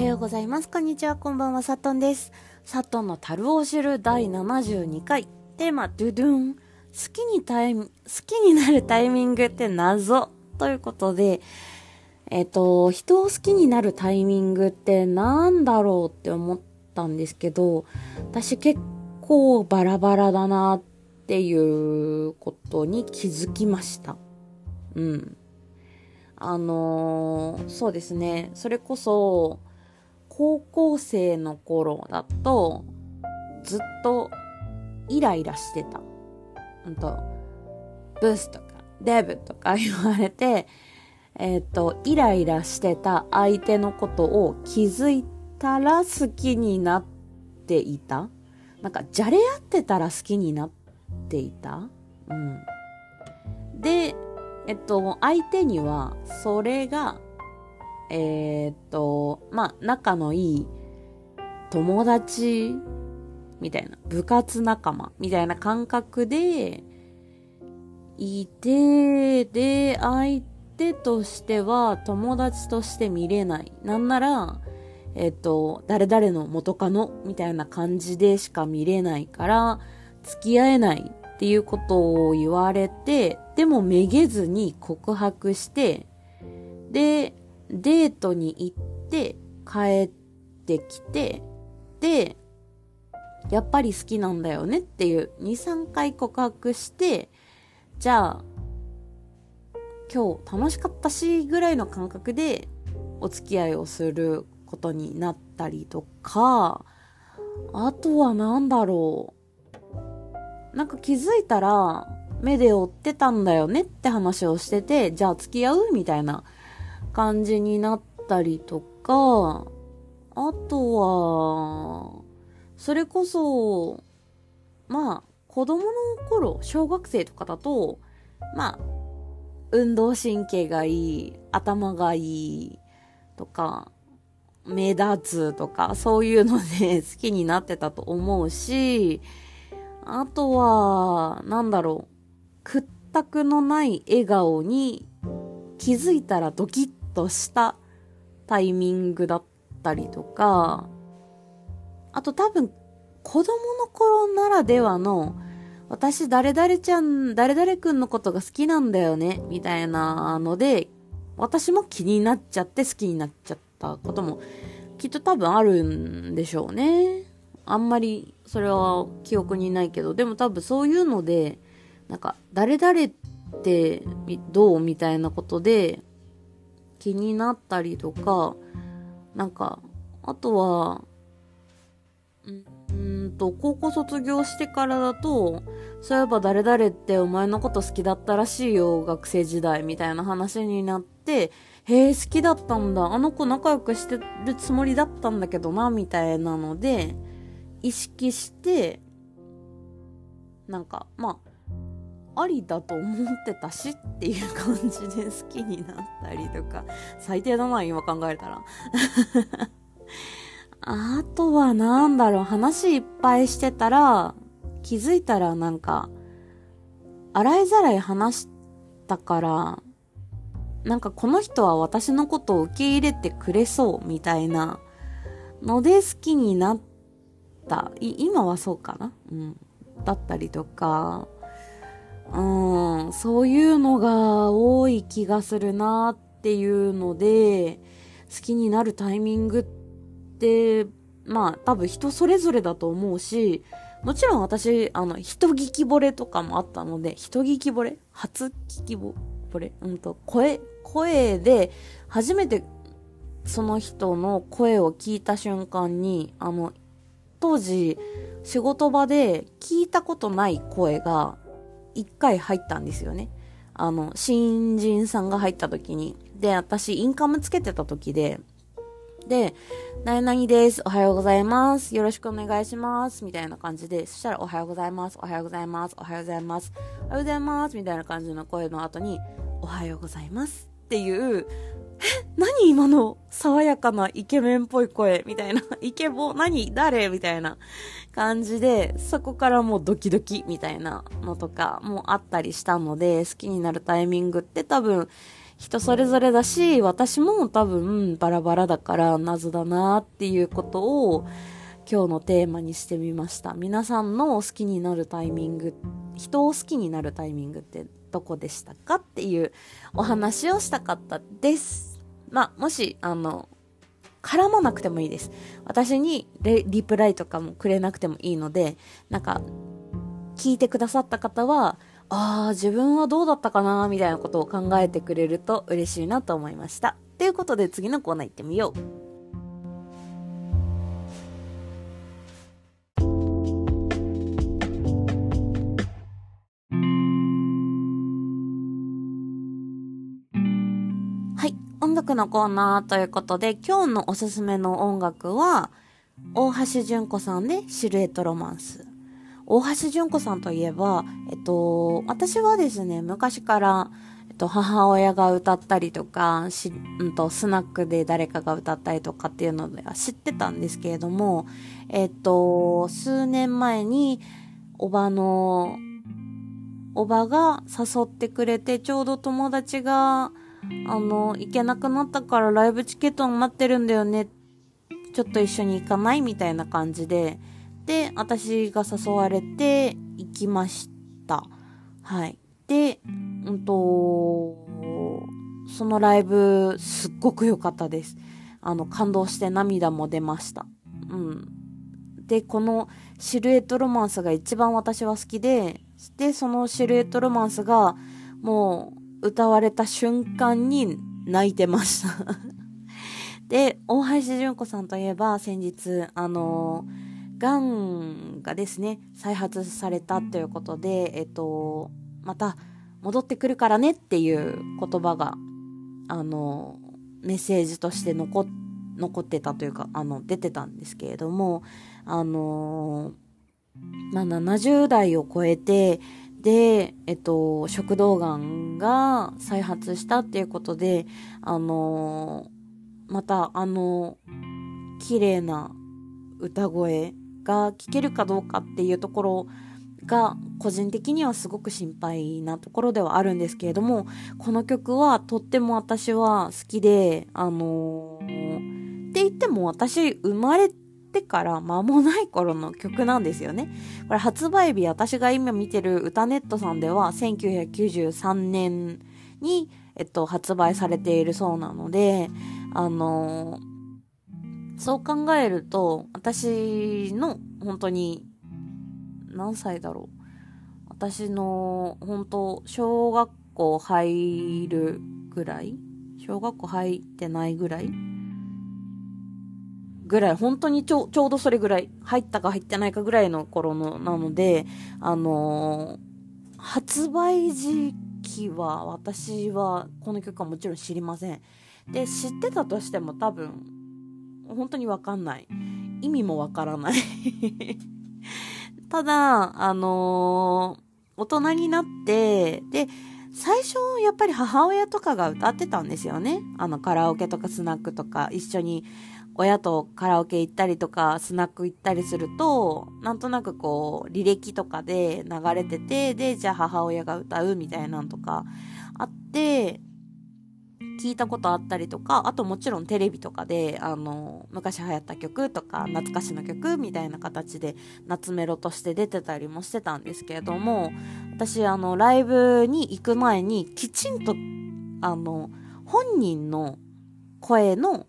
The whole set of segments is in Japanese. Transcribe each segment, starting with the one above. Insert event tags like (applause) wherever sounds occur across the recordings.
はようございます。こんにちは。こんばんは。サトンです。サトンの樽を知る第72回。テーマ、ドゥドゥン。好きにタイ好きになるタイミングって謎。ということで、えっ、と、人を好きになるタイミングって何だろうって思ったんですけど、私結構バラバラだなっていうことに気づきました。うん。あのー、そうですね。それこそ、高校生の頃だと、ずっとイライラしてた。うんと、ブスとか、デブとか言われて、えっ、ー、と、イライラしてた相手のことを気づいたら好きになっていたなんか、じゃれ合ってたら好きになっていたうん。で、えっと、相手には、それが、えー、っと、まあ、仲のいい友達みたいな、部活仲間みたいな感覚で、いて、で、相手としては友達として見れない。なんなら、えっと、誰々の元カノみたいな感じでしか見れないから、付き合えないっていうことを言われて、でもめげずに告白して、で、デートに行って帰ってきて、で、やっぱり好きなんだよねっていう2、3回告白して、じゃあ、今日楽しかったしぐらいの感覚でお付き合いをすることになったりとか、あとは何だろう。なんか気づいたら目で追ってたんだよねって話をしてて、じゃあ付き合うみたいな感じになったりとか、あとは、それこそ、まあ、子供の頃、小学生とかだと、まあ、運動神経がいい、頭がいいとか、目立つとか、そういうので (laughs) 好きになってたと思うし、あとは、なんだろう、屈託のない笑顔に気づいたらドキッとしたタイミングだったりとか、あと多分子供の頃ならではの私誰々ちゃん、誰々くんのことが好きなんだよね、みたいなので、私も気になっちゃって好きになっちゃったこともきっと多分あるんでしょうね。あんまりそれは記憶にないけど、でも多分そういうので、なんか誰々ってどうみたいなことで気になったりとか、なんか、あとは、うんと、高校卒業してからだと、そういえば誰々ってお前のこと好きだったらしいよ、学生時代みたいな話になって、へえ、好きだったんだ。あの子仲良くしてるつもりだったんだけどな、みたいなので、意識して、なんか、まあ、ありだと思ってたしっていう感じで好きになったりとか、最低だな、今考えたら。(laughs) あとはなんだろう、話いっぱいしてたら、気づいたらなんか、洗いざらい話したから、なんかこの人は私のことを受け入れてくれそうみたいなので好きになった。今はそうかな？うん。だったりとか、うん、そういうのが多い気がするなっていうので、好きになるタイミングって、まあ多分人それぞれだと思うし、もちろん私、あの、人聞き惚れとかもあったので、人聞き惚れ？初聞き惚れ？うんと、声、声で、初めてその人の声を聞いた瞬間に、あの、当時、仕事場で聞いたことない声が1回入ったんですよね。あの、新人さんが入った時に。で、私、インカムつけてた時で、で、何々です。おはようございます。よろしくお願いします。みたいな感じで、そしたら、おはようございます。おはようございます。おはようございます。おはようございます。みたいな感じの声の後に、おはようございます。っていう、何今の爽やかなイケメンっぽい声みたいな、(laughs) イケボ何？誰？みたいな感じで、そこからもうドキドキみたいなのとかもあったりしたので、好きになるタイミングって多分人それぞれだし、私も多分バラバラだから謎だなっていうことを今日のテーマにしてみました。皆さんの好きになるタイミング、人を好きになるタイミングってどこでしたか？っていうお話をしたかったです。まあ、もし、あの、絡まなくてもいいです。私にリプライとかもくれなくてもいいので、なんか、聞いてくださった方は、ああ、自分はどうだったかなみたいなことを考えてくれると嬉しいなと思いました。ということで次のコーナー行ってみよう。音楽のコーナーということで、今日のおすすめの音楽は、大橋純子さんでシルエットロマンス。大橋純子さんといえば、えっと、私はですね、昔から、えっと、母親が歌ったりとか、し、うんと、スナックで誰かが歌ったりとかっていうのでは知ってたんですけれども、えっと、数年前に、おばの、おばが誘ってくれて、ちょうど友達が、あの、行けなくなったからライブチケット待ってるんだよね。ちょっと一緒に行かないみたいな感じで。で、私が誘われて行きました。はい。で、うんと、そのライブ、すっごく良かったです。あの、感動して涙も出ました。うん。で、このシルエットロマンスが一番私は好きで、で、そのシルエットロマンスが、もう、歌われた瞬間に泣いてました。(laughs) で、大橋純子さんといえば先日、あの、がんがですね、再発されたということで、えっと、また戻ってくるからねっていう言葉が、あの、メッセージとして残残ってたというか、あの、出てたんですけれども、あの、まあ、70代を超えて、で、えっと、食道がんが再発したっていうことで、あのまたあの、綺麗な歌声が聞けるかどうかっていうところが個人的にはすごく心配なところではあるんですけれども、この曲はとっても私は好きで、あのー、って言っても私生まれてってから間もない頃の曲なんですよね。これ発売日、私が今見てる歌ネットさんでは1993年に、えっと、発売されているそうなので、あのー、そう考えると、私の本当に、何歳だろう。私の本当、小学校入るぐらい？小学校入ってないぐらい？ぐらい、本当にちょちょうどそれぐらい、入ったか入ってないかぐらいの頃の、なので、あのー、発売時期は、私は、この曲はもちろん知りません。で、知ってたとしても多分、本当にわかんない。意味もわからない (laughs) ただ、あのー、大人になって、で、最初、やっぱり母親とかが歌ってたんですよね。あの、カラオケとかスナックとか一緒に親とカラオケ行ったりとか、スナック行ったりすると、なんとなくこう、履歴とかで流れてて、で、じゃあ母親が歌うみたいなんとかあって、聞いたことあったりとか、あともちろんテレビとかで、あの、昔流行った曲とか、懐かしの曲みたいな形で、夏メロとして出てたりもしてたんですけれども、私、あの、ライブに行く前に、きちんと、あの、本人の声の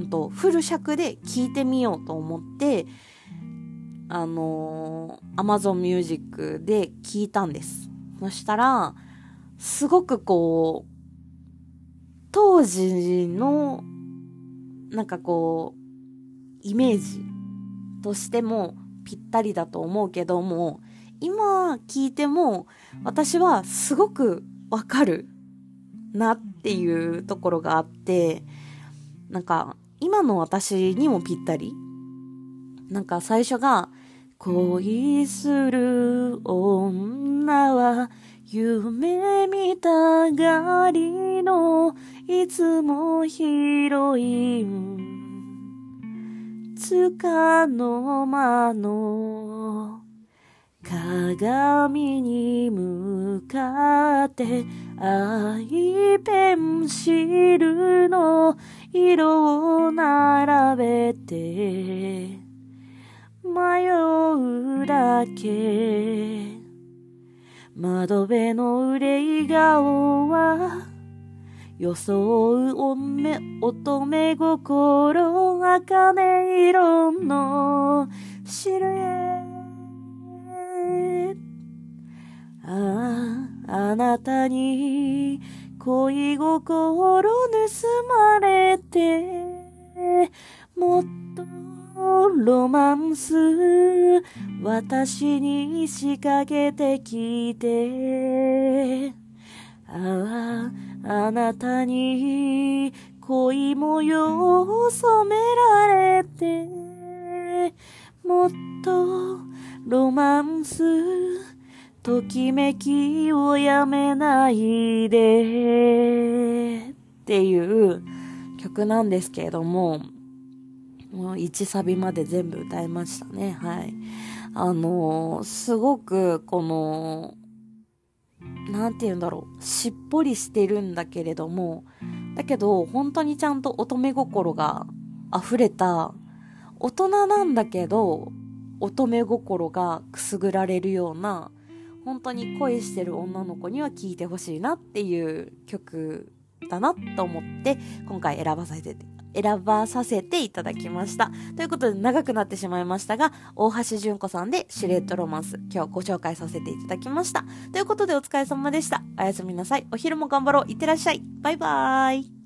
うんと、フル尺で聞いてみようと思って、あのー、Amazon Music で聞いたんです。そしたら、すごくこう、当時の、なんかこう、イメージとしてもぴったりだと思うけども、今聞いても私はすごくわかるなっていうところがあって、なんか今の私にもぴったり。なんか最初が、恋する女は夢見たがりのいつもヒロイン。つかの間の鏡に向かって愛ペン汁の色を並べて迷うだけ窓辺の憂い顔は装う乙女心茜色のシルエあああなたに恋心盗まれてもっロマンス私に仕掛けてきてあああなたに恋模様を染められてもっとロマンスときめきをやめないでっていう曲なんですけれども、もう1サビまで全部歌いましたね。はい。あのー、すごくこの、なんて言うんだろう、しっぽりしてるんだけれども、だけど本当にちゃんと乙女心が溢れた、大人なんだけど、乙女心がくすぐられるような、本当に恋してる女の子には聴いてほしいなっていう曲だなと思って今回選ばさせて選ばさせていただきました。ということで長くなってしまいましたが、大橋純子さんでシルエットロマンス、今日ご紹介させていただきました。ということでお疲れ様でした。おやすみなさい。お昼も頑張ろう。いってらっしゃい。バイバーイ。